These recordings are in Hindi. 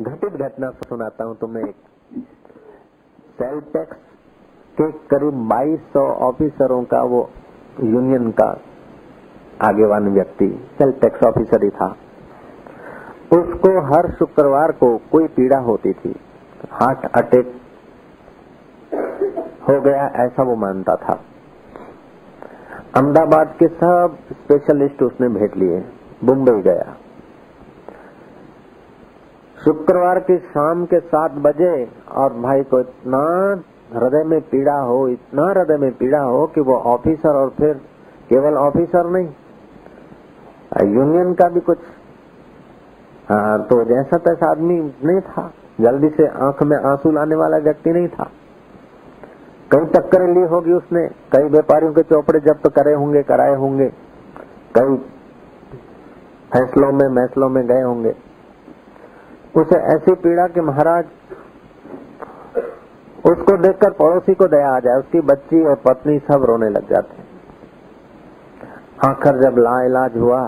घटित घटना सुनाता हूँ तुम्हें एक। सेल टैक्स के करीब 2200 ऑफिसरों का वो यूनियन का आगेवान व्यक्ति सेल टैक्स ऑफिसर ही था। उसको हर शुक्रवार को कोई पीड़ा होती थी। हार्ट अटैक हो गया, ऐसा वो मानता था। अहमदाबाद के सब स्पेशलिस्ट उसने भेज लिए, मुंबई गया। शुक्रवार की शाम के सात बजे और भाई को इतना हृदय में पीड़ा हो, इतना हृदय में पीड़ा हो कि वो ऑफिसर और फिर केवल ऑफिसर नहीं यूनियन का भी कुछ हाँ तो जैसा तैसा आदमी नहीं था। जल्दी से आँख में आँसू लाने वाला व्यक्ति नहीं था। कई टक्करें ली होगी उसने, कई व्यापारियों के चौपड़े जब्त करे होंगे, कराए होंगे, कई फैसलों में मैसलों में गए होंगे। उसे ऐसी पीड़ा कि महाराज, उसको देखकर पड़ोसी को दया आ जाए, उसकी बच्ची और पत्नी सब रोने लग जाते आखिर जब ला इलाज हुआ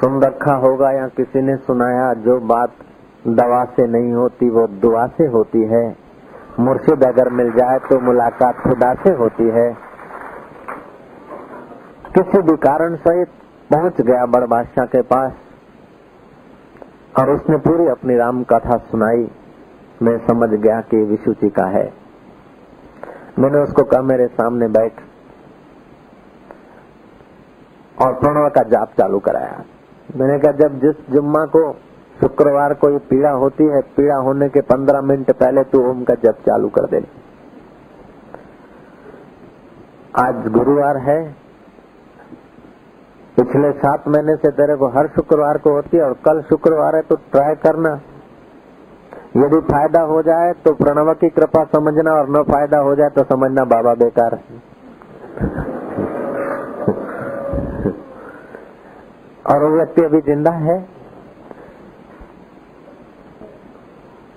सुन रखा होगा या किसी ने सुनाया, जो बात दवा से नहीं होती, वो दुआ से होती है। मुर्शिद अगर मिल जाए तो मुलाकात खुदा से होती है। किसी भी कारण सहित पहुँच गया बड़ बादशाह के पास। और उसने पूरी अपनी राम कथा सुनाई। मैं समझ गया कि विशु जी का है। मैंने उसको कहा, मेरे सामने बैठ। और प्रणव का जाप चालू कराया। मैंने कहा, जब जिस जुम्मा को शुक्रवार को ये पीड़ा होती है, पीड़ा होने के पंद्रह मिनट पहले तू ओम का जप चालू कर दे। आज गुरुवार है पिछले सात महीने से तेरे को हर शुक्रवार को होती है और कल शुक्रवार है तो ट्राई करना। यदि फ़ायदा हो जाए तो प्रणव की कृपा समझना और न फ़ायदा हो जाए तो समझना बाबा बेकार है। और वो व्यक्ति अभी ज़िंदा है?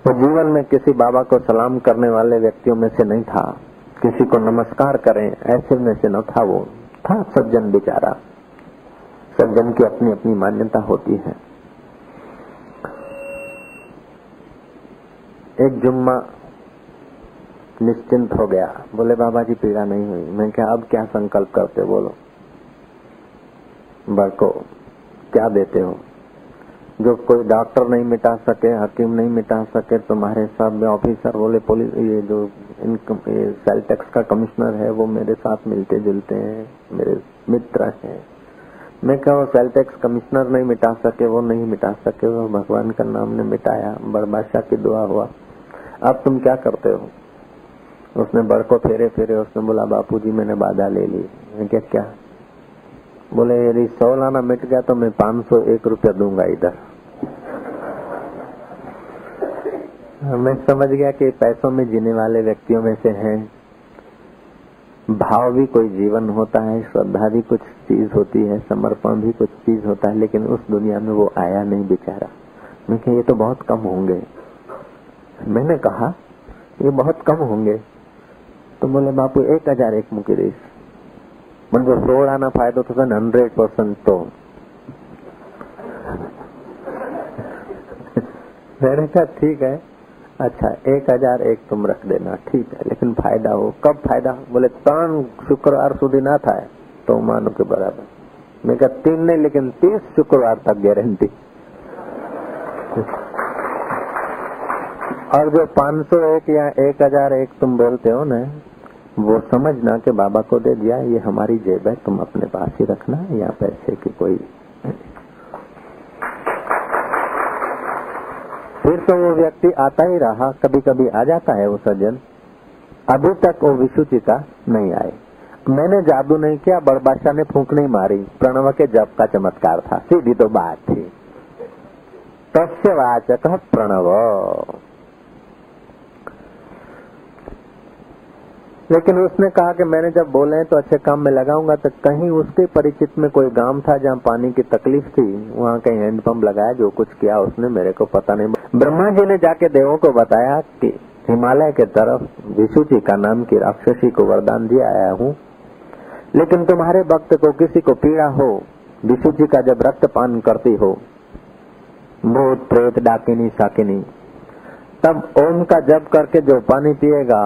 वो तो जीवन में किसी बाबा को सलाम करने वाले व्यक्तियों में से नहीं था। किसी को नमस्कार करें, ऐसे में से न था वो। था सज्जन बेचारा। सज्जन की अपनी अपनी मान्यता होती है। एक जुम्मा निश्चिंत हो गया। बोले बाबा जी पीड़ा नहीं हुई। मैं क्या, अब क्या संकल्प करते बोलो? बड़को क्या देते हो? जो कोई डॉक्टर नहीं मिटा सके, हकीम नहीं मिटा सके, तुम्हारे साथ में ऑफिसर बोले, पुलिस, ये जो इनकम सेल टैक्स का कमिश्नर है, वो मेरे साथ मिलते जुलते हैं, मेरे मित्र हैं। मैं क्या सेल टैक्स कमिश्नर नहीं मिटा सके, वो नहीं मिटा सके, वो भगवान का नाम ने मिटाया, बड़बादशाह की दुआ हुआ। अब तुम क्या करते हो? उसने बड़ को फेरे फेरे, उसने बोला बापू जी मैंने बाधा ले ली। मैं क्या क्या? बोले, यदि सौ लाना मिट गया तो मैं पाँच सौ एक रूपया दूँगा इधर। मैं समझ गया कि पैसों में जीने वाले व्यक्तियों में से हैं। भाव भी कोई जीवन होता है, श्रद्धा भी कुछ चीज़ होती है, समर्पण भी कुछ चीज़ होता है, लेकिन उस दुनिया में वो आया नहीं बेचारा। मैं ये तो बहुत कम होंगे। मैंने कहा, ये बहुत कम होंगे। तो बोले, बापू, एक हज़ार एक मुकेश मुझे सोल आना फायदो तो हंड्रेड परसेंट तो। मैंने कहा, ठीक है। अच्छा एक हज़ार एक तुम रख देना, ठीक है, लेकिन फ़ायदा हो। कब फ़ायदा? हो बोले त्रण शुक्रवार सुधी ना था तो मानो के बराबर। मैं कहा, तीन नहीं, लेकिन तीस शुक्रवार तक गारंटी और जो पाँच सौ एक या एक हज़ार एक तुम बोलते हो ना, वो समझना कि बाबा को दे दिया, ये हमारी जेब है, तुम अपने पास ही रखना या पैसे की कोई फिर तो वो व्यक्ति आता ही रहा कभी कभी आ जाता है वो सज्जन। अभी तक वो विशुचिता नहीं आए। मैंने जादू नहीं किया बड़बादशाह ने फूक नहीं मारी। प्रणव के जप का चमत्कार था, सीधी तो बात थी। तस्य वाचक प्रणव। लेकिन उसने कहा कि मैंने जब बोले तो अच्छे काम में लगाऊँगा तो कहीं उसके परिचित में कोई गाँव था जहाँ पानी की तकलीफ़ थी, वहाँ कहीं हैंडपंप लगाया, जो कुछ किया उसने, मेरे को पता नहीं। ब्रह्मा जी ने जाके देवों को बताया कि हिमालय के तरफ़ विशु जी का नाम की राक्षसी को वरदान दिया आया हूँ। लेकिन तुम्हारे भक्त को किसी को पीड़ा हो, विशु जी का जब रक्तपान करती हो, भूत, प्रेत, डाकिनी, शाकिनी, तब ओम का जप करके जो पानी पिएगा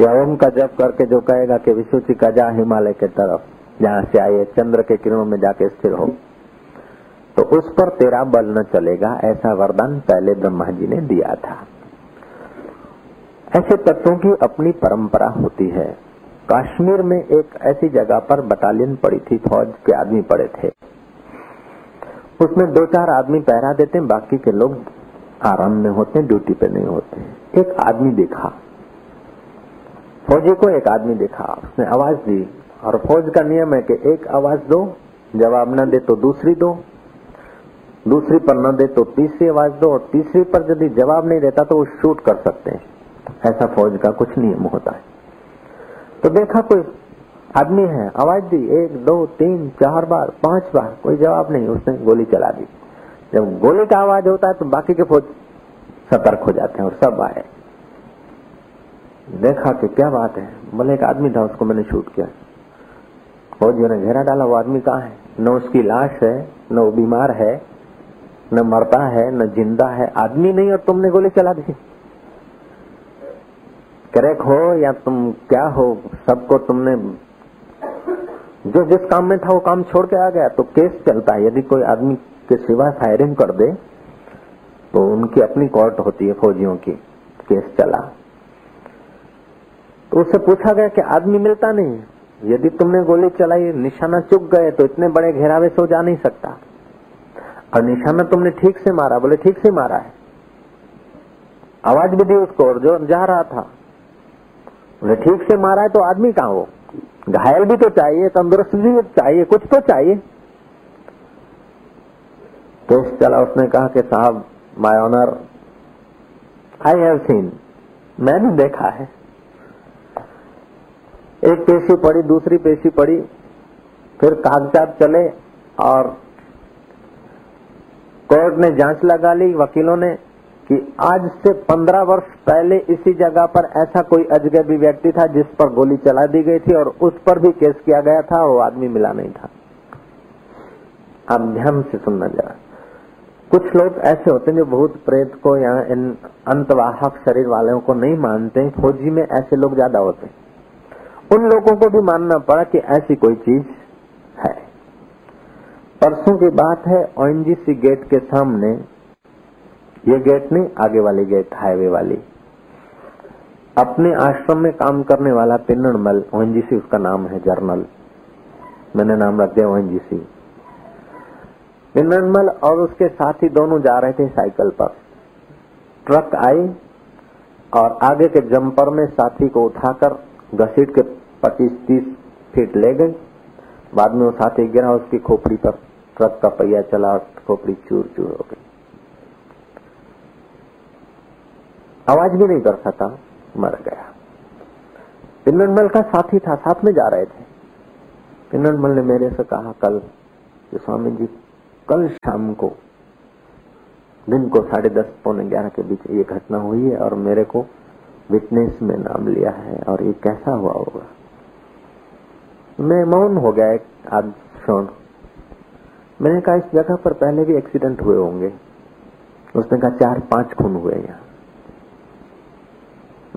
या ओम का जप करके जो कहेगा कि विश्वची का जा हिमालय के तरफ़, जहाँ से आए, चंद्र के किरणों में जाके स्थिर हो। तो उस पर तेरा बल न चलेगा, ऐसा वरदान पहले ब्रह्मा जी ने दिया था। ऐसे तत्वों की अपनी परंपरा होती है। कश्मीर में एक ऐसी जगह पर बटालियन पड़ी थी, फौज के आदमी पड़े थे। उसमें दो चार आदमी पहरा देते, बाकी के लोग आराम में होते, ड्यूटी पे नहीं होते। एक आदमी देखा। फौजी को एक आदमी देखा। उसने आवाज़ दी, और फौज का नियम है कि एक आवाज़ दो, जवाब न दे तो दूसरी दो, दूसरी पर न दे तो तीसरी आवाज़ दो, और तीसरी पर यदि जवाब नहीं देता तो वो शूट कर सकते हैं। ऐसा फौज का कुछ नियम होता है। तो देखा कोई आदमी है, आवाज़ दी, एक, दो, तीन, चार बार, पाँच बार, कोई जवाब नहीं, उसने गोली चला दी। जब गोली का आवाज़ होता है तो बाकी के फौज सतर्क हो जाते हैं और सब आए। देखा कि क्या बात है? बोले एक आदमी था, उसको मैंने शूट किया। फौजियों ने घेरा डाला, वो आदमी कहाँ है? न उसकी लाश है, न वो बीमार है, न मरता है, न ज़िंदा है। आदमी नहीं और तुमने गोली चला दी। क्रैक हो या तुम क्या हो, सबको तुमने जो जिस काम में था, वो काम छोड़ के आ गया। तो केस चलता है। यदि कोई आदमी के सिवा फायरिंग कर दे तो उनकी अपनी कोर्ट होती है फौजियों की। केस चला। तो उससे पूछा गया कि आदमी मिलता नहीं। यदि तुमने गोली चलाई, निशाना चुक गए तो इतने बड़े घेरावे से जा नहीं सकता। और निशाना तुमने ठीक से मारा, बोले, ठीक से मारा है। आवाज़ भी दी उसको और जो जा रहा था। बोले, ठीक से मारा है तो आदमी कहा वो घायल भी तो चाहिए, तंदुरुस्त भी चाहिए, कुछ तो चाहिए। तो चला, उसने कहा कि, साहब my honour I have seen मैंने देखा है। एक पेशी पड़ी, दूसरी पेशी पड़ी, फिर कागजात चले और कोर्ट ने जाँच लगा ली, वकीलों ने, कि आज से पंद्रह वर्ष पहले इसी जगह पर ऐसा कोई अजगबी व्यक्ति था जिस पर गोली चला दी गई थी और उस पर भी केस किया गया था, वो आदमी मिला नहीं था। आप ध्यान से सुनना जरा। कुछ लोग ऐसे होते हैं जो भूत प्रेत को या इन अंतवाहक शरीर वालों को नहीं मानते, फौजी में ऐसे लोग ज़्यादा होते हैं। उन लोगों को भी मानना पड़ा कि ऐसी कोई चीज़ है। परसों की बात है ओएनजीसी गेट के सामने, ये गेट नहीं, आगे वाली गेट हाईवे वाली। अपने आश्रम में काम करने वाला पिन्नमल ओएनजीसी उसका नाम है जर्नल। मैंने नाम रख दिया ओएनजीसी पिन्नमल और उसके साथी दोनों जा रहे थे साइकिल पर। ट्रक आई और आगे के जंपर में साथी को उठाकर घसीट के पच्चीस, तीस फीट ले गए। बाद में वो साथी गिरा, उसकी खोपड़ी पर ट्रक का पहिया चला, खोपड़ी चूर चूर हो गई। आवाज़ भी नहीं कर सकता, मर गया। पिन्नमल का साथी था, साथ में जा रहे थे। पिन्नमल ने मेरे से कहा, कल स्वामी जी, कल शाम को, दिन को साढ़े दस, पौने ग्यारह के बीच ये घटना हुई है और मेरे को विटनेस में नाम लिया है और ये कैसा हुआ होगा? मैं मौन हो गया एक आज क्षण। मैंने कहा, इस जगह पर पहले भी एक्सीडेंट हुए होंगे। उसने कहा, चार पाँच खून हुए यहाँ।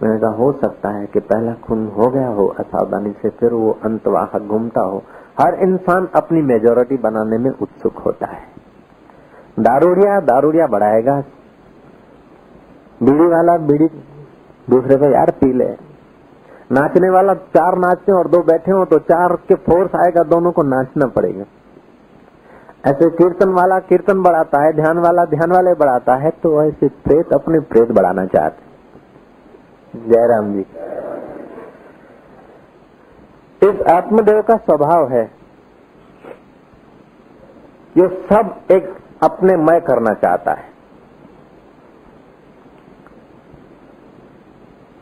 मैंने कहा, हो सकता है कि पहला खून हो गया हो, असावधानी से फिर वो अंतवाहक घूमता हो। हर इंसान अपनी मेजोरिटी बनाने में उत्सुक होता है। दारूड़िया दारूड़िया बढ़ाएगा। बीड़ी वाला बीड़ी दूसरे को यार पी ले। नाचने वाला चार नाचते और दो बैठे हो तो चार के फोर्स आएगा, दोनों को नाचना पड़ेगा। ऐसे कीर्तन वाला कीर्तन बढ़ाता है, ध्यान वाला ध्यान वाले बढ़ाता है तो ऐसे प्रेत अपने प्रेत बढ़ाना चाहते जयराम जी। इस आत्मदेव का स्वभाव है, ये सब एक अपने मय करना चाहता है।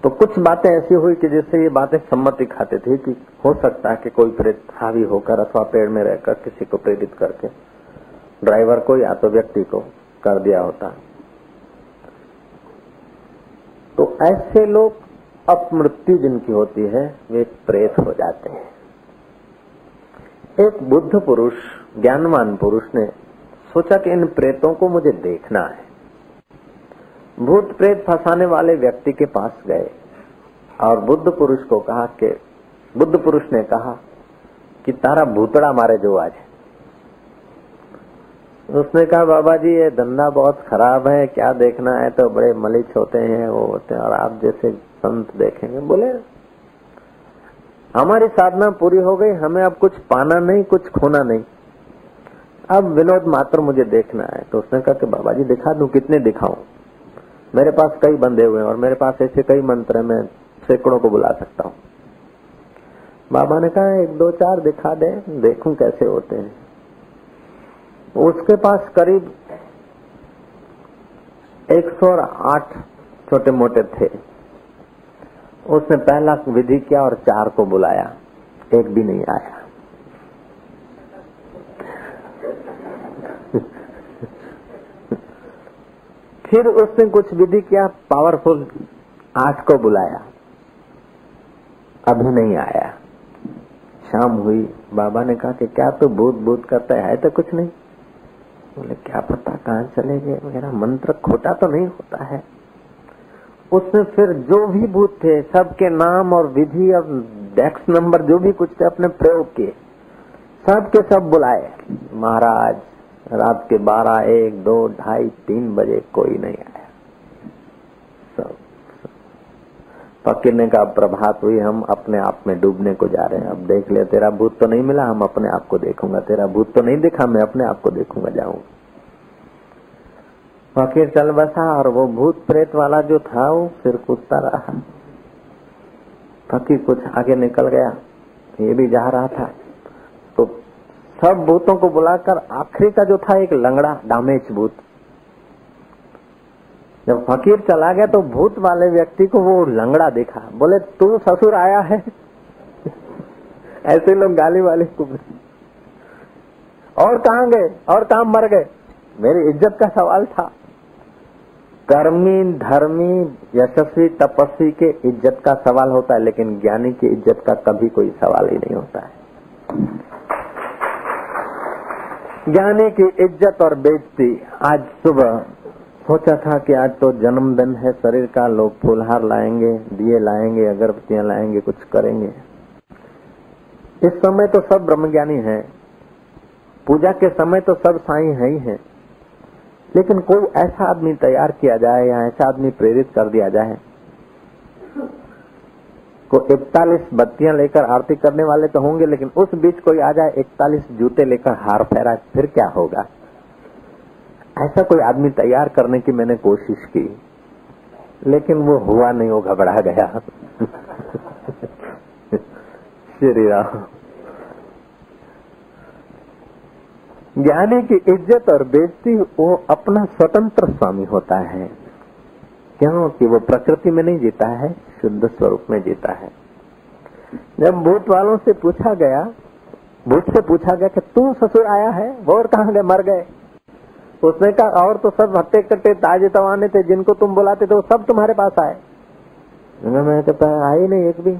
तो कुछ बातें ऐसी हुई कि जिससे ये बातें सम्मति खाते थे कि हो सकता है कि कोई प्रेत हावी होकर अथवा पेड़ में रहकर किसी को प्रेरित करके ड्राइवर को या तो व्यक्ति को कर दिया होता। तो ऐसे लोग अपमृत्यु जिनकी होती है, वे प्रेत हो जाते हैं। एक बुद्ध पुरुष, ज्ञानवान पुरुष ने सोचा कि इन प्रेतों को मुझे देखना है। भूत प्रेत फंसाने वाले व्यक्ति के पास गए और बुद्ध पुरुष को कहा कि, बुद्ध पुरुष ने कहा कि तारा भूतड़ा मारे जो आज उसने कहा, बाबा जी, ये धंधा बहुत खराब है, क्या देखना है? तो बड़े मलिच होते हैं, वो होते हैं, और आप जैसे संत देखेंगे। बोले, हमारी साधना पूरी हो गई, हमें अब कुछ पाना नहीं, कुछ खोना नहीं। अब विनोद मात्र मुझे देखना है। तो उसने कहा कि, बाबा जी, दिखा दू, कितने दिखाऊँ? मेरे पास कई बंदे हुए हैं और मेरे पास ऐसे कई मंत्र है, मैं सैकड़ों को बुला सकता हूँ। बाबा ने कहा, एक, दो, चार दिखा दे, देखूँ कैसे होते हैं। उसके पास करीब 108 छोटे मोटे थे। उसने पहला विधि किया और चार को बुलाया। एक भी नहीं आया। फिर उसने कुछ विधि किया पावरफुल आठ को बुलाया। अभी नहीं आया। शाम हुई, बाबा ने कहा कि क्या तू तो भूत भूत करता है? तो कुछ नहीं। बोले, क्या पता कहाँ चले गए? मेरा मंत्र खोटा तो नहीं होता है। उसने फिर जो भी भूत थे, सबके नाम और विधि और डेस्क नंबर जो भी कुछ थे, अपने प्रयोग किए। सब के सब बुलाए। महाराज रात के बारह, एक, दो, ढाई, तीन बजे कोई नहीं आया। सब फकीर ने कहा प्रभात हुई, हम अपने आप में डूबने को जा रहे हैं। अब देख ले, तेरा भूत तो नहीं मिला, हम अपने आप को देखूँगा। तेरा भूत तो नहीं दिखा, मैं अपने आप को देखूँगा जाऊँगा फकीर चल बसा, और वो भूत प्रेत वाला जो था, वो फिर कूदता रहा। फकीर कुछ आगे निकल गया, ये भी जा रहा था। सब भूतों को बुलाकर आखिरी का जो था एक लंगड़ा डामेज भूत। जब फकीर चला गया तो भूत वाले व्यक्ति को वो लंगड़ा देखा। बोले तू ससुर आया है? ऐसे लोग गाली वाले को और कहा गए? और कहा मर गए? मेरी इज़्ज़त का सवाल था। कर्मी, धर्मी, यशस्वी, तपस्वी के इज़्ज़त का सवाल होता है, लेकिन ज्ञानी की इज़्ज़त का कभी कोई सवाल ही नहीं होता है। ज्ञानी की इज़्ज़त और बेजती आज सुबह सोचा था कि आज तो जन्मदिन है, शरीर का लोग फूलहार लाएँगे, दिए लाएँगे, अगरबत्तियाँ लाएँगे, कुछ करेंगे। इस समय तो सब ब्रह्मज्ञानी हैं। पूजा के समय तो सब साई है ही हैं। लेकिन कोई ऐसा आदमी तैयार किया जाए या ऐसा आदमी प्रेरित कर दिया जाए को इकतालीस बत्तियाँ लेकर आरती करने वाले तो होंगे, लेकिन उस बीच कोई आ जाए, इकतालीस जूते लेकर हार फेरा, फिर क्या होगा? ऐसा कोई आदमी तैयार करने की मैंने कोशिश की, लेकिन वो हुआ नहीं, वो घबरा गया। श्री राम। ज्ञानी की इज़्ज़त और बेजती वो अपना स्वतंत्र स्वामी होता है। क्यों? कि वो प्रकृति में नहीं जीता है, शुद्ध स्वरूप में जीता है। जब भूत वालों से पूछा गया, भूत से पूछा गया कि तू ससुर आया है और कहा गए? मर गए। उसने कहा, और तो सब हट्टे कट्टे ताजे तवाने थे, जिनको तुम बुलाते थे, वो सब तुम्हारे पास आए। मैं तो आए नहीं एक भी?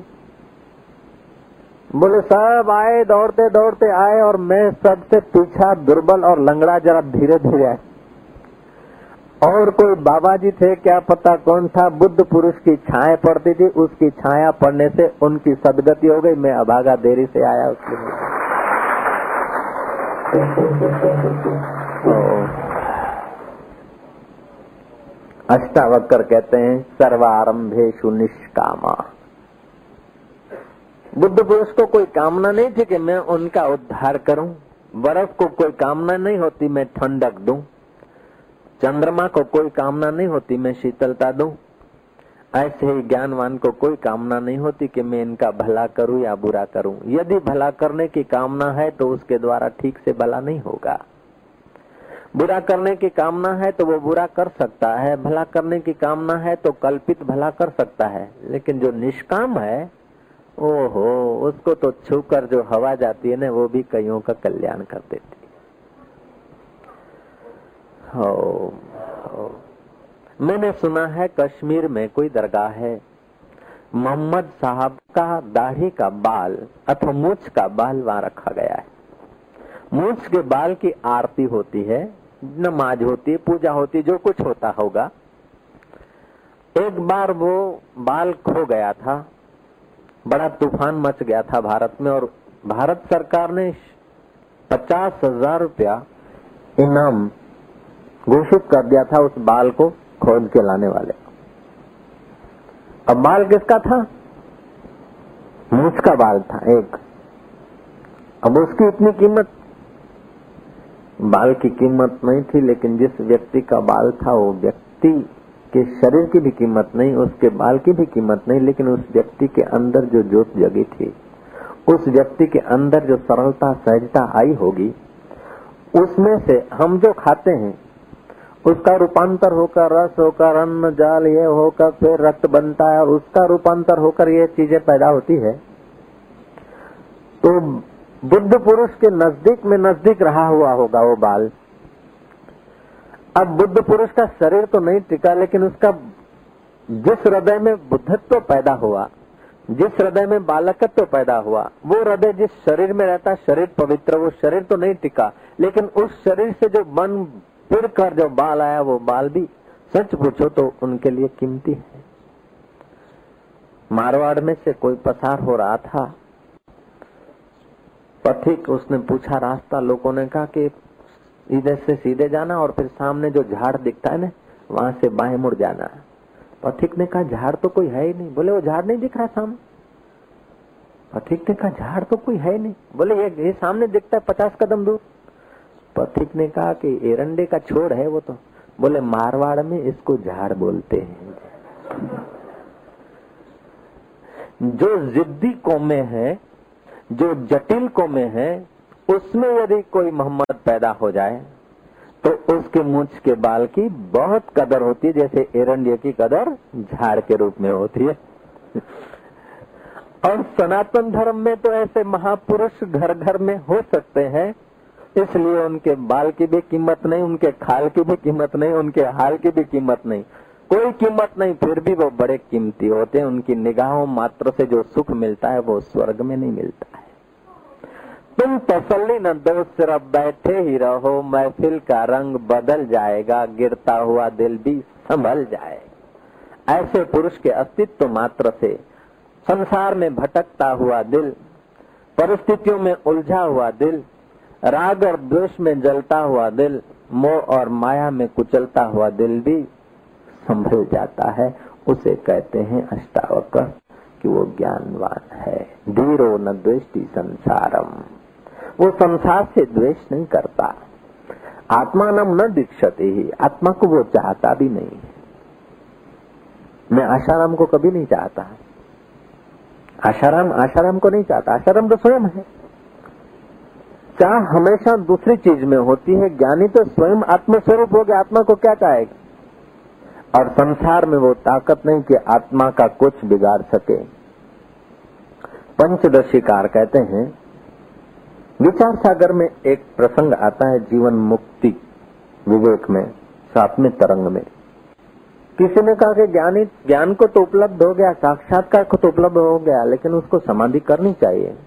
बोले, सब आए दौड़ते दौड़ते आए, और मैं सबसे पीछा दुर्बल और लंगड़ा जरा धीरे धीरे आए और कोई बाबा जी थे, क्या पता कौन था, बुद्ध पुरुष की छाया पड़ती थी, उसकी छाया पड़ने से उनकी सदगति हो गई, मैं अभागा देरी से आया उसके अष्टावक्र कहते हैं सर्वारंभेशु निष्कामा। बुद्ध पुरुष को कोई कामना नहीं थी कि मैं उनका उद्धार करूँ। बर्फ़ को कोई कामना नहीं होती, मैं ठंडक दूँ। चंद्रमा को कोई कामना नहीं होती, मैं शीतलता दू। ऐसे ही ज्ञानवान को कोई कामना नहीं होती कि मैं इनका भला करूँ या बुरा करूँ। यदि भला करने की कामना है तो उसके द्वारा ठीक से भला नहीं होगा। बुरा करने की कामना है तो वो बुरा कर सकता है। भला करने की कामना है तो कल्पित भला कर सकता है। लेकिन जो निष्काम है, ओहो, उसको तो छूकर जो हवा जाती है ना, वो भी कईयों का कल्याण कर देती हो। मैंने सुना है कश्मीर में कोई दरगाह है। मोहम्मद साहब का दाढ़ी का बाल अथवा मूछ का बाल वहाँ रखा गया है। मूछ के बाल की आरती होती है, नमाज़ होती है, पूजा होती है, जो कुछ होता होगा। एक बार वो बाल खो गया था, बड़ा तूफ़ान मच गया था भारत में और भारत सरकार ने पचास हज़ार रुपया इनाम घोषित कर दिया था उस बाल को खोद के लाने वाले। अब बाल किसका था? मूछ का बाल था, एक। अब उसकी इतनी कीमत? बाल की कीमत नहीं थी, लेकिन जिस व्यक्ति का बाल था, वो व्यक्ति के शरीर की भी कीमत नहीं, उसके बाल की भी कीमत नहीं, लेकिन उस व्यक्ति के अंदर जो जोत जगी थी, उस व्यक्ति के अंदर जो सरलता, सहजता आई होगी, उसमें से हम जो खाते हैं उसका रूपांतर होकर, रस होकर, अन्न, जाल, ये होकर, फिर रक्त बनता है और उसका रूपांतर होकर ये चीज़ें पैदा होती है। तो बुद्ध पुरुष के नज़दीक में नज़दीक रहा हुआ होगा वो बाल। अब बुद्ध पुरुष का शरीर तो नहीं टिका, लेकिन उसका जिस हृदय में बुद्धत्व पैदा हुआ, जिस हृदय में बालकत्व पैदा हुआ, वो हृदय जिस शरीर में रहता, शरीर पवित्र, वो शरीर तो नहीं टिका, लेकिन उस शरीर से जो मन फिर कर जो बाल आया वो बाल भी सच पूछो तो उनके लिए कीमती है। मारवाड़ में से कोई पसार हो रहा था। पथिक उसने पूछा रास्ता लोगों ने कहा कि इधर से सीधे जाना और फिर सामने जो झाड़ दिखता है ना वहाँ से बाएँ मुड़ जाना पथिक ने कहा झाड़ तो कोई है ही नहीं। बोले वो झाड़ नहीं दिख रहा सामने। पथिक ने कहा झाड़ तो कोई है नहीं। बोले ये, ये सामने दिखता है पचास कदम दूर। पथिक ने कहा कि एरंडे का छोड़ है वो तो। बोले, मारवाड़ में इसको झाड़ बोलते हैं। जो जिद्दी कौमे है, जो जटिल कौमे है, उसमें यदि कोई मोहम्मद पैदा हो जाए तो उसके मुछ के बाल की बहुत कदर होती है, जैसे एरंडिया की कदर झाड़ के रूप में होती है। और सनातन धर्म में तो ऐसे महापुरुष घर घर में हो सकते हैं इसलिए उनके बाल की भी कीमत नहीं, उनके खाल की भी कीमत नहीं, उनके हाल की भी कीमत नहीं। कोई कीमत नहीं, फिर भी वो बड़े कीमती होते हैं। उनकी निगाहों मात्र से जो सुख मिलता है, वो स्वर्ग में नहीं मिलता है। तुम तसल्ली न दो, सिर्फ़ बैठे ही रहो। महफिल का रंग बदल जाएगा, गिरता हुआ दिल भी संभल जाएगा। ऐसे पुरुष के अस्तित्व मात्र से संसार में भटकता हुआ दिल, परिस्थितियों में उलझा हुआ दिल राग और द्वेष में जलता हुआ दिल, मोह और माया में कुचलता हुआ दिल भी संभल जाता है। उसे कहते हैं अष्टावक्र कि वो ज्ञानवान है। धीरो न द्वेष्टि संसारम। वो संसार से द्वेष नहीं करता। आत्मा नम न दीक्षते ही। आत्मा को वो चाहता भी नहीं मैं आशाराम को कभी नहीं चाहता। आशाराम आशाराम को नहीं चाहता। आशाराम तो स्वयं है। चाह हमेशा दूसरी चीज़ में होती है? ज्ञानी तो स्वयं आत्मस्वरूप हो गया, आत्मा को क्या चाहेगा? और संसार में वो ताकत नहीं कि आत्मा का कुछ बिगाड़ सके। पंचदशीकार कहते हैं, विचार सागर में एक प्रसंग आता है जीवन मुक्ति विवेक में सातवें तरंग में। किसी ने कहा कि ज्ञानी, ज्ञान को तो उपलब्ध हो गया, साक्षात्कार को तो उपलब्ध हो गया, लेकिन उसको समाधि करनी चाहिए।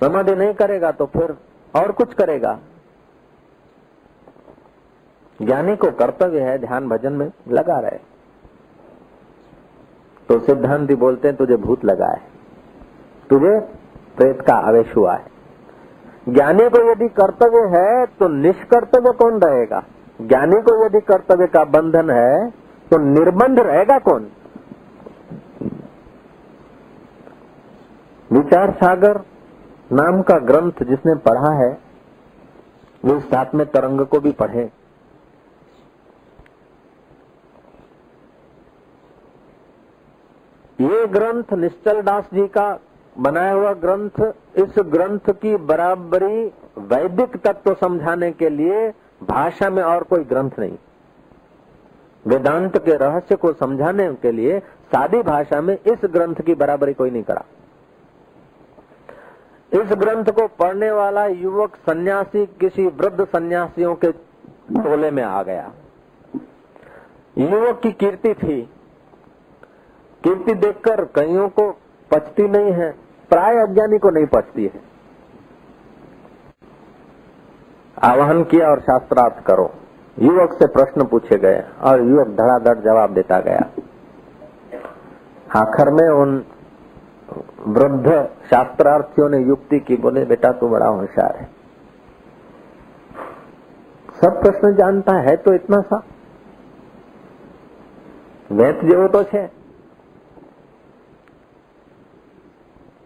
समाधि नहीं करेगा तो फिर और कुछ करेगा। ज्ञानी को कर्तव्य है ध्यान भजन में लगा रहे। तो सिद्धांत सिद्धांति बोलते हैं, तुझे भूत लगा है। तुझे प्रेत का आवेश हुआ है। ज्ञानी को यदि कर्तव्य है तो निष्कर्तव्य कौन रहेगा? ज्ञानी को यदि कर्तव्य का बंधन है तो निर्बंध रहेगा कौन? विचार सागर नाम का ग्रंथ जिसने पढ़ा है, वो साथ में तरंग को भी पढ़े। ये ग्रंथ निश्चल दास जी का बनाया हुआ ग्रंथ, इस ग्रंथ की बराबरी वैदिक तत्व समझाने के लिए भाषा में और कोई ग्रंथ नहीं। वेदांत के रहस्य को समझाने के लिए सादी भाषा में इस ग्रंथ की बराबरी कोई नहीं करा। इस ग्रंथ को पढ़ने वाला युवक सन्यासी, किसी वृद्ध सन्यासियों के टोले में आ गया। युवक की कीर्ति थी। कीर्ति देखकर कईयों को पचती नहीं है, प्राय अज्ञानी को नहीं पचती है। आह्वान किया और शास्त्रार्थ करो। युवक से प्रश्न पूछे गए और युवक धड़ाधड़ जवाब देता गया। आखिर में उन वृद्ध शास्त्रार्थियों ने युक्ति की बोले बेटा तू बड़ा होशियार है सब प्रश्न जानता है तो इतना सा વેત જેવો तो છે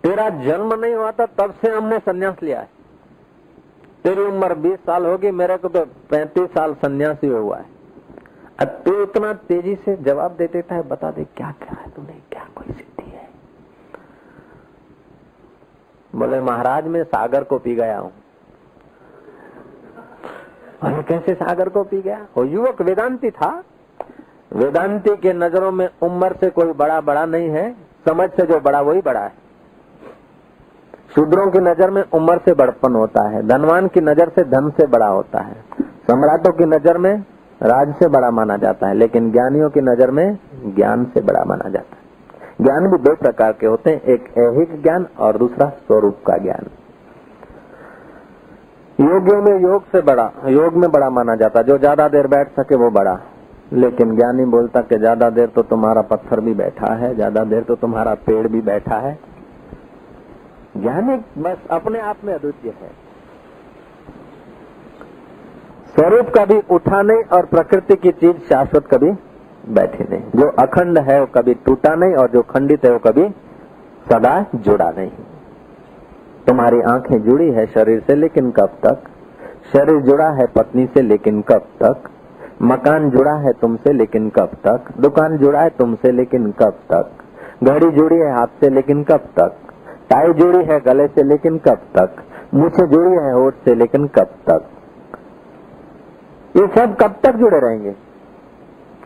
तेरा जन्म नहीं हुआ था तब से हमने संन्यास लिया है तेरी उम्र 20 साल होगी मेरे को तो 35 साल संन्यासी हुआ है अब तू इतना तेजी से जवाब दे देता है बता दे क्या क्या है तुम्हें क्या कोई बोले, महाराज, मैं सागर को पी गया हूँ। अरे, कैसे सागर को पी गया? वो युवक वेदांती था। वेदांती के नज़रों में उम्र से कोई बड़ा बड़ा नहीं है, समझ से जो बड़ा, वही बड़ा है। शूद्रों की नज़र में उम्र से बड़पन होता है, धनवान की नज़र से धन से बड़ा होता है। सम्राटों की नज़र में राज से बड़ा माना जाता है, लेकिन ज्ञानियों की नज़र में ज्ञान से बड़ा माना जाता है। ज्ञान भी दो प्रकार के होते हैं, एक ऐहिक ज्ञान और दूसरा स्वरूप का ज्ञान। योगियों में योग से बड़ा, योग में बड़ा माना जाता जो ज़्यादा देर बैठ सके वो बड़ा। लेकिन ज्ञानी बोलता कि ज़्यादा देर तो तुम्हारा पत्थर भी बैठा है, ज़्यादा देर तो तुम्हारा पेड़ भी बैठा है। ज्ञानी बस अपने आप में अद्वितीय है। स्वरूप कभी उठाने और प्रकृति की चीज़ शाश्वत कभी बैठी नहीं। जो अखंड है वो कभी टूटा नहीं और जो खंडित है वो कभी सदा जुड़ा नहीं। तुम्हारी आँखें जुड़ी है शरीर से लेकिन कब तक? शरीर जुड़ा है पत्नी से लेकिन कब तक? मकान जुड़ा है तुमसे लेकिन कब तक? दुकान जुड़ा है तुमसे लेकिन कब तक? घड़ी जुड़ी है हाथ से लेकिन कब तक? टाई जुड़ी है गले से लेकिन कब तक? मुझे जुड़ी है होठ से लेकिन कब तक? ये सब कब तक जुड़े रहेंगे?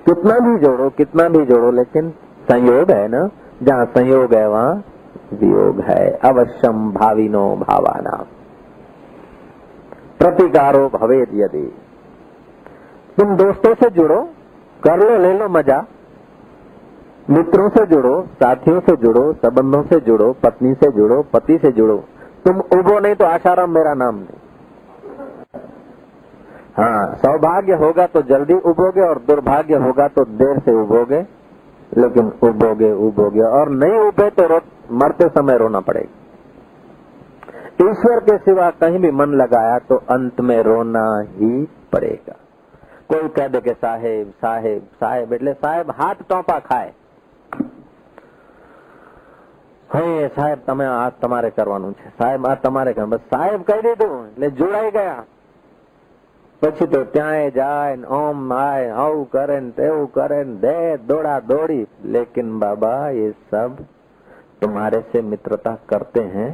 कितना भी जोड़ो, कितना भी जोड़ो, लेकिन संयोग है ना? जहाँ संयोग है, वहाँ वियोग है। अवश्यम भाविनो भावाना। प्रतिकारो भवेद यदि। तुम दोस्तों से जुड़ो, कर लो, ले लो मज़ा। मित्रों से जुड़ो, साथियों से जुड़ो, संबंधों से जुड़ो, पत्नी से जुड़ो, पति से जुड़ो। तुम उगो नहीं तो आशाराम मेरा नाम नहीं। सौभाग्य होगा तो जल्दी उबोगे और दुर्भाग्य होगा तो देर से उबोगे लेकिन उबोगे उबोगे और नहीं उबे तो रो, मरते समय रोना पड़ेगा ईश्वर के सिवा कहीं भी मन लगाया तो अंत में रोना ही पड़ेगा કોઈ કહે દે કે સાહેબ સાહેબ સાહેબ એટલે સાહેબ હાથ ટોપા ખાય હે સાહેબ તમે આ તમારે કરવાનું છે સાહેબ આ તમારે કરવાનું બસ સાહેબ કહી દીધું એટલે જોડાઈ ગયા પછી તો ત્યાંય જાય ને ઓમ આય આવું કરે ને તેવું કરે ને દે દોડા दौड़ी लेकिन बाबा ये सब तुम्हारे से मित्रता करते हैं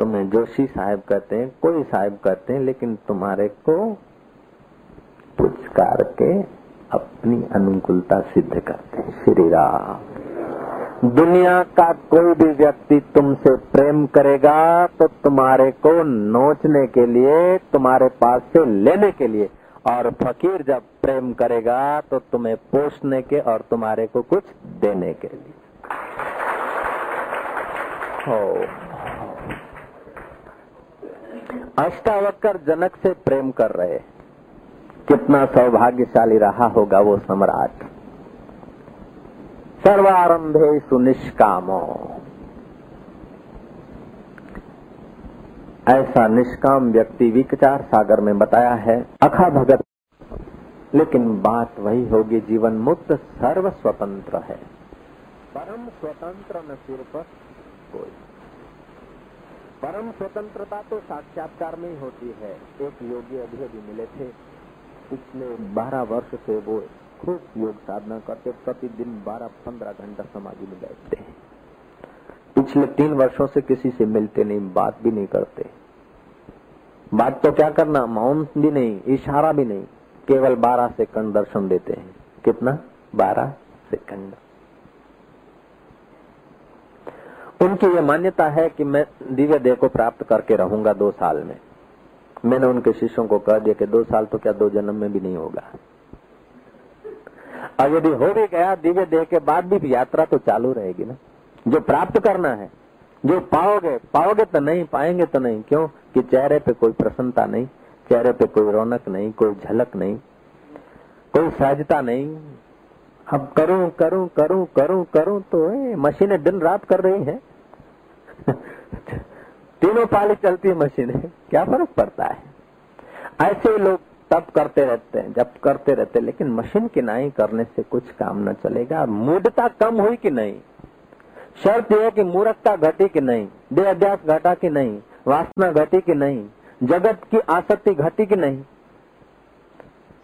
तुम्हें जोशी साहब कहते हैं कोई साहब कहते हैं लेकिन तुम्हारे को पुचकार के अपनी अनुकूलता सिद्ध करते हैं श्री राम दुनिया का कोई भी व्यक्ति तुमसे प्रेम करेगा तो तुम्हारे को नोचने के लिए, तुम्हारे पास से लेने के लिए। और फकीर जब प्रेम करेगा तो तुम्हें पोषने के और तुम्हारे को कुछ देने के लिए। अष्टावक्र जनक से प्रेम कर रहे कितना सौभाग्यशाली रहा होगा वो सम्राट। सर्वारंभे सुनिष्कामो। ऐसा निष्काम व्यक्ति विचार सागर में बताया है, अखा भगत। लेकिन बात वही होगी, जीवन मुक्त सर्व स्वतंत्र है। परम स्वतंत्र न सिर पर कोई। परम स्वतंत्रता तो साक्षात्कार में ही होती है। एक योगी अभी अभी मिले थे। पिछले बारह वर्ष से वो खूब योग साधना करते प्रतिदिन बारह पंद्रह घंटा समाधि में बैठते हैं। पिछले तीन वर्षों से किसी से मिलते नहीं, बात भी नहीं करते। बात तो क्या करना, मौन भी नहीं, इशारा भी नहीं, केवल बारह सेकंड दर्शन देते हैं। कितना? बारह सेकंड। उनकी ये मान्यता है कि मैं दिव्य देह को प्राप्त करके रहूँगा दो साल में। मैंने उनके शिष्यों को कह दिया कि दो साल तो क्या दो जन्म में भी नहीं होगा। और यदि हो भी गया, दिव्य देह के बाद भी यात्रा तो चालू रहेगी ना। जो प्राप्त करना है, जो पाओगे पाओगे तो नहीं, पाएँगे तो नहीं। क्यों? कि चेहरे पे कोई प्रसन्नता नहीं, चेहरे पे कोई रौनक नहीं, कोई झलक नहीं, कोई सहजता नहीं। अब करूँ करूँ करूँ करूँ करूँ तो मशीनें दिन रात कर रही हैं। तीनों पाली चलती मशीनें, क्या फ़र्क पड़ता है? ऐसे लोग तब करते रहते हैं, जब करते रहते हैं, लेकिन मशीन की नाई करने से कुछ काम न चलेगा मूर्ता कम हुई कि नहीं? शर्त यह कि मूर्खता घटी कि नहीं देह अध्यास घटा कि नहीं, वासना घटी कि नहीं, जगत की आसक्ति घटी कि नहीं?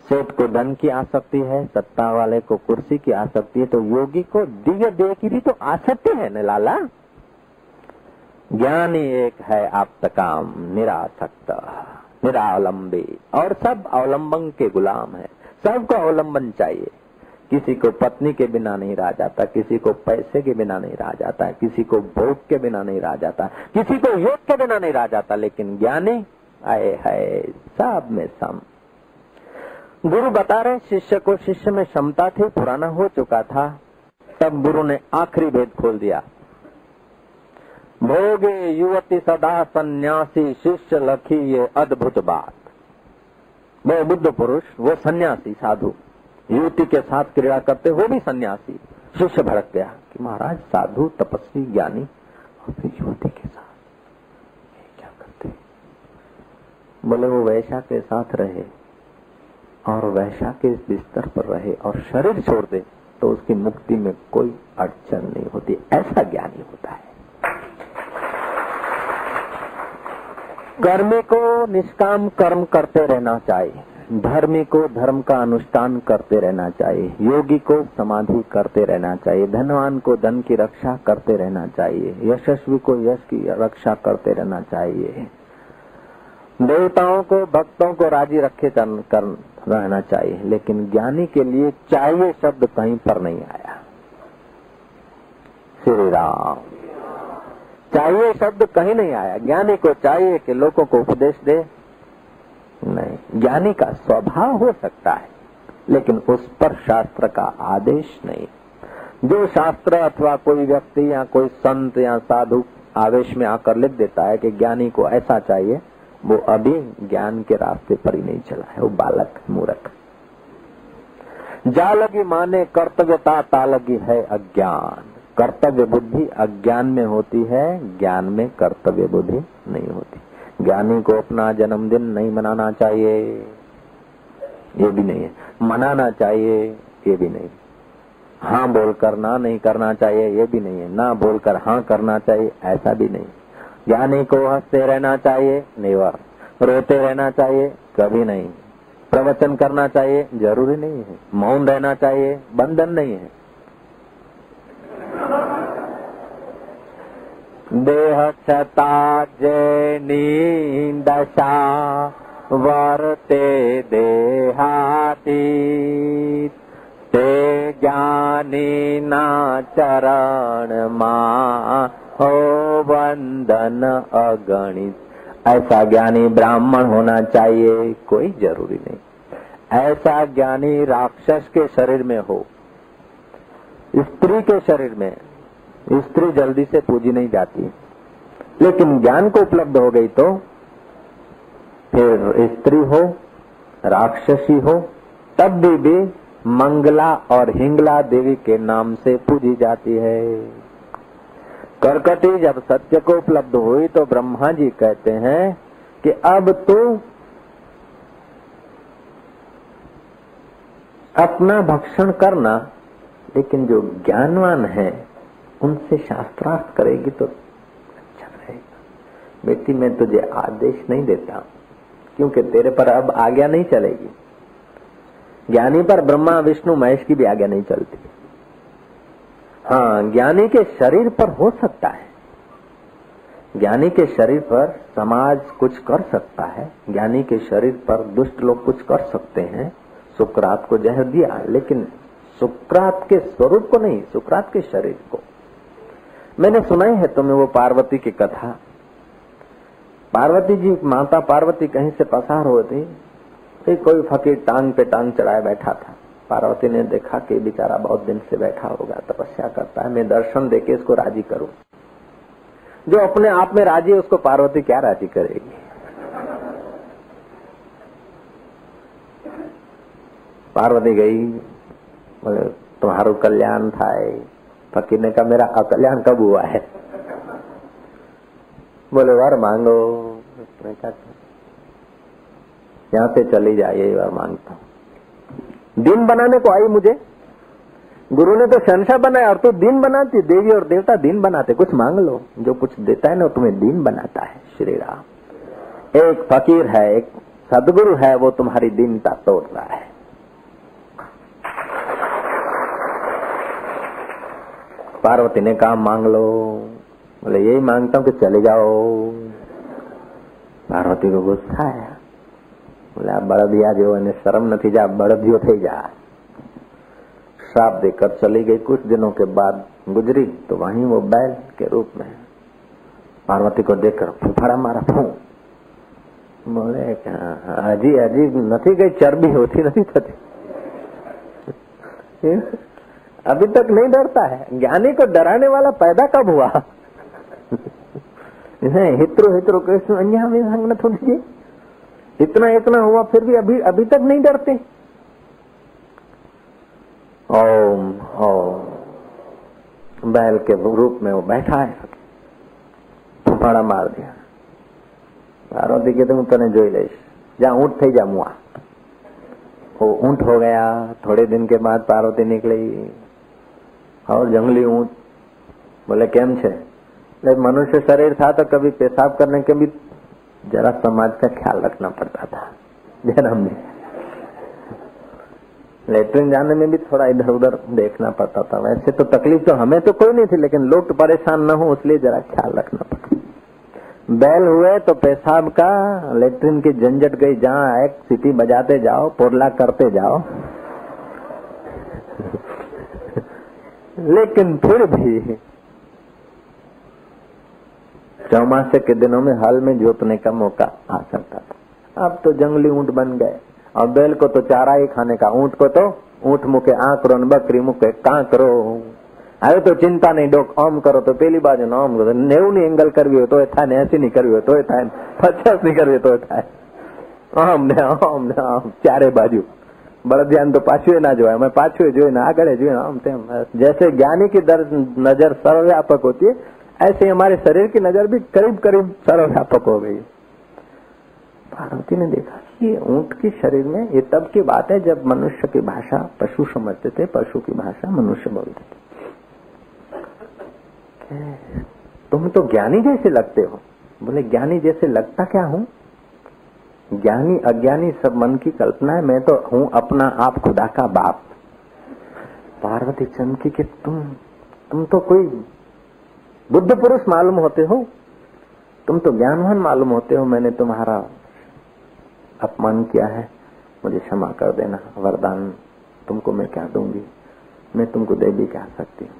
सेठ को धन की आसक्ति है, सत्ता वाले को कुर्सी की आसक्ति है तो योगी को दिव्य देह की भी तो आसक्ति है न लाला? ज्ञानी एक है आप काम, निरासक्त। निरावलंबी और सब अवलंबन के गुलाम है। सबको अवलंबन चाहिए। किसी को पत्नी के बिना नहीं रहा जाता, किसी को पैसे के बिना नहीं रहा जाता, किसी को भोग के बिना नहीं रहा जाता, किसी को योग के बिना नहीं रहा जाता, लेकिन ज्ञानी, आए है सब में सम। गुरु बता रहे शिष्य को शिष्य में क्षमता थी, पुराना हो चुका था। तब गुरु ने आखिरी भेद खोल दिया। भोगे युवती सदा सन्यासी शिष्य लखी ये अद्भुत बात। वो बुद्ध पुरुष, वो सन्यासी साधु। युवती के साथ क्रीड़ा करते, वो भी सन्यासी। शिष्य भड़क गया कि महाराज, साधु, तपस्वी, ज्ञानी, और फिर युवती के साथ। क्या करते? बोले, वो वैशा के साथ रहे और वैशा के बिस्तर पर रहे और शरीर छोड़ दे तो उसकी मुक्ति में कोई अड़चन नहीं होती। ऐसा ज्ञानी होता है। कर्मी को निष्काम कर्म करते रहना चाहिए। धर्मी को धर्म का अनुष्ठान करते रहना चाहिए। योगी को समाधि करते रहना चाहिए। धनवान को धन की रक्षा करते रहना चाहिए। यशस्वी को यश की रक्षा करते रहना चाहिए। देवताओं को, भक्तों को राज़ी रखे कर रहना चाहिए। लेकिन ज्ञानी के लिए चाहिए शब्द कहीं पर नहीं आया। श्री राम। चाहिए शब्द कहीं नहीं आया। ज्ञानी को चाहिए कि लोगों को उपदेश दे। नहीं, ज्ञानी का स्वभाव हो सकता है, लेकिन उस पर शास्त्र का आदेश नहीं। जो शास्त्र अथवा कोई व्यक्ति या कोई संत या साधु आवेश में आकर लिख देता है कि ज्ञानी को ऐसा चाहिए, वो अभी ज्ञान के रास्ते पर ही नहीं चला है, वो बालक, मूर्ख। जालगी माने कर्तव्यता, तालगी है अज्ञान। कर्तव्य बुद्धि अज्ञान में होती है, ज्ञान में कर्तव्य बुद्धि नहीं होती। ज्ञानी को अपना जन्मदिन नहीं मनाना चाहिए, ये भी नहीं है। मनाना चाहिए, ये भी नहीं। हाँ बोलकर ना नहीं करना चाहिए, ये भी नहीं है। ना बोलकर हाँ करना चाहिए, ऐसा भी नहीं। ज्ञानी को हँसते रहना चाहिए नेवर रोते रहना चाहिए, कभी नहीं। प्रवचन करना चाहिए, ज़रूरी नहीं है। मौन रहना चाहिए, बंधन नहीं है। देह छता जैनी दशा वर्ते देहाती। ते ज्ञानी ना चरण माँ हो वंदन अगणित। ऐसा ज्ञानी ब्राह्मण होना चाहिए, कोई ज़रूरी नहीं। ऐसा ज्ञानी राक्षस के शरीर में हो स्त्री के शरीर में स्त्री जल्दी से पूजी नहीं जाती। लेकिन ज्ञान को उपलब्ध हो गई तो फिर स्त्री हो राक्षसी हो तब भी, भी मंगला और हिंगला देवी के नाम से पूजी जाती है। करकटी जब सत्य को उपलब्ध हुई तो ब्रह्मा जी कहते हैं कि अब तू अपना भक्षण करना लेकिन जो ज्ञानवान है, उनसे शास्त्रार्थ करेगी तो अच्छा रहेगा। बेटी, मैं तुझे आदेश नहीं देता, क्योंकि तेरे पर अब आज्ञा नहीं चलेगी। ज्ञानी पर ब्रह्मा, विष्णु, महेश की भी आज्ञा नहीं चलती। हाँ ज्ञानी के शरीर पर हो सकता है। ज्ञानी के शरीर पर समाज कुछ कर सकता है। ज्ञानी के शरीर पर दुष्ट लोग कुछ कर सकते हैं। सुकरात को जहर दिया, लेकिन सुकरात के स्वरूप को नहीं, सुकरात के शरीर को। मैंने सुनाई है तुम्हें वो पार्वती की कथा। पार्वती जी, माता पार्वती कहीं से पसार हुए थी कोई फकीर टांग पे टांग चढ़ाए बैठा था। पार्वती ने देखा कि बेचारा बहुत दिन से बैठा होगा, तपस्या करता है, मैं दर्शन देके इसको राज़ी करूँ। जो अपने आप में राज़ी है, उसको पार्वती क्या राज़ी करेगी? पार्वती गई तुम्हारो कल्याण था फकीर ने कहा, मेरा अकल्याण कब हुआ है? बोले, वर मांगो। यहाँ से चली यही वर माँगता हूँ। दिन बनाने को आई मुझे। गुरु ने तो शनशाह बनाया और तू तो दिन बनाती, देवी और देवता दिन बनाते। कुछ मांग लो। जो कुछ देता है ना तुम्हें दिन बनाता है, श्री राम। एक फकीर है, एक सदगुरु है, वो तुम्हारी दीनता तोड़ रहा है। पार्वती ने कहा, मांग लो। बोले, यही माँगता हूँ कि चले जाओ। पार्वती को गुस्सा आया। बोले, आप बड़दिया जो शर्म नहीं जा बड़दियो थे जा। श्राप देकर चली गई कुछ दिनों के बाद गुजरी तो वहीं वो बैल के रूप में पार्वती को देखकर फुफड़ा मारा फू। बोले हजी हजी नहीं गई, चर्बी होती नहीं थी। अभी तक नहीं डरता है। ज्ञानी को डराने वाला पैदा कब हुआ? हित्रो हित्रो कृष्ण अन्या में न थोड़ी इतना इतना हुआ, फिर भी अभी अभी तक नहीं डरते। ओम ओम। बैल के रूप में वो बैठा है। ફાડા માર દે પાર્વતી કે હું जो જોઈ जा ऊँट थे, जा मुआ। वो ऊँट हो गया। थोड़े दिन के बाद પાર્વતી निकली। और जंगली ऊँट, बोले, केम छे? मनुष्य शरीर था तो कभी पेशाब करने के भी जरा समाज का ख्याल रखना पड़ता था। जन्म में लेटरिन जाने में भी थोड़ा इधर उधर देखना पड़ता था। वैसे तो तकलीफ़ तो हमें तो कोई नहीं थी, लेकिन लोग तो परेशान न हो इसलिए जरा ख्याल रखना पड़ता बैल हुए तो पेशाब का, लेटरिन की झंझट गई, जहाँ एक सीटी बजाते जाओ, पोरला करते जाओ। लेकिन फिर भी चौमासे के दिनों में हल में जोतने का मौका आ सकता था अब तो जंगली ऊंट बन गए और बैल को तो चारा ही खाने का ऊंट को तो ऊंट मुके आंकरो बकरी मुके कांकरो હવે તો ચિંતા નહીં ડોક ઓમ કરો તો પેલી બાજુ ઓમ કરો નેવું ની એંગલ કરવી હોય તો થાય ને એસી ની કરવી હોય તો થાય પચાસ ની કરવી તો થાય આમ ને આમ ને આમ ચારે बाजू तो पाछुए ना जो है जो है ना आगे जो है आम तेम जैसे ज्ञानी की दर नज़र सर्वव्यापक होती है ऐसे हमारे शरीर की नज़र भी करीब करीब सर्वव्यापक हो गई पार्वती ने देखा कि ऊँट के शरीर में ये तब की बात है जब मनुष्य की भाषा पशु समझते थे पशु की भाषा मनुष्य बोलते थे तुम तो ज्ञानी जैसे लगते हो बोले ज्ञानी जैसे लगता क्या हूँ ज्ञानी, अज्ञानी सब मन की कल्पना है, मैं तो हूँ अपना आप खुदा का बाप। पार्वती चमकी के तुम तुम तो कोई बुद्ध पुरुष मालूम होते हो? तुम तो ज्ञानवान मालूम होते हो, मैंने तुम्हारा अपमान किया है। मुझे क्षमा कर देना, वरदान तुमको मैं क्या दूँगी? मैं तुमको दे भी क्या सकती हूँ।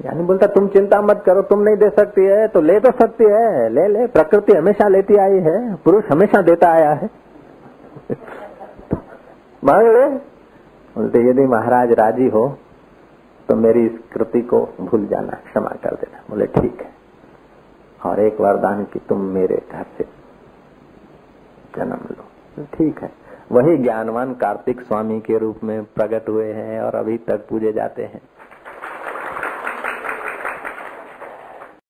यानी बोलता, तुम चिंता मत करो, तुम नहीं दे सकती है तो ले तो सकती है, ले ले, प्रकृति हमेशा लेती आई है, पुरुष हमेशा देता आया है। मांग ले, बोलते, यदि महाराज राज़ी हो तो मेरी इस कृति को भूल जाना, क्षमा कर देना। बोले, ठीक है, और एक वरदान की तुम मेरे घर से जन्म लो। ठीक है। वही ज्ञानवान कार्तिक स्वामी के रूप में प्रकट हुए हैं और अभी तक पूजे जाते हैं।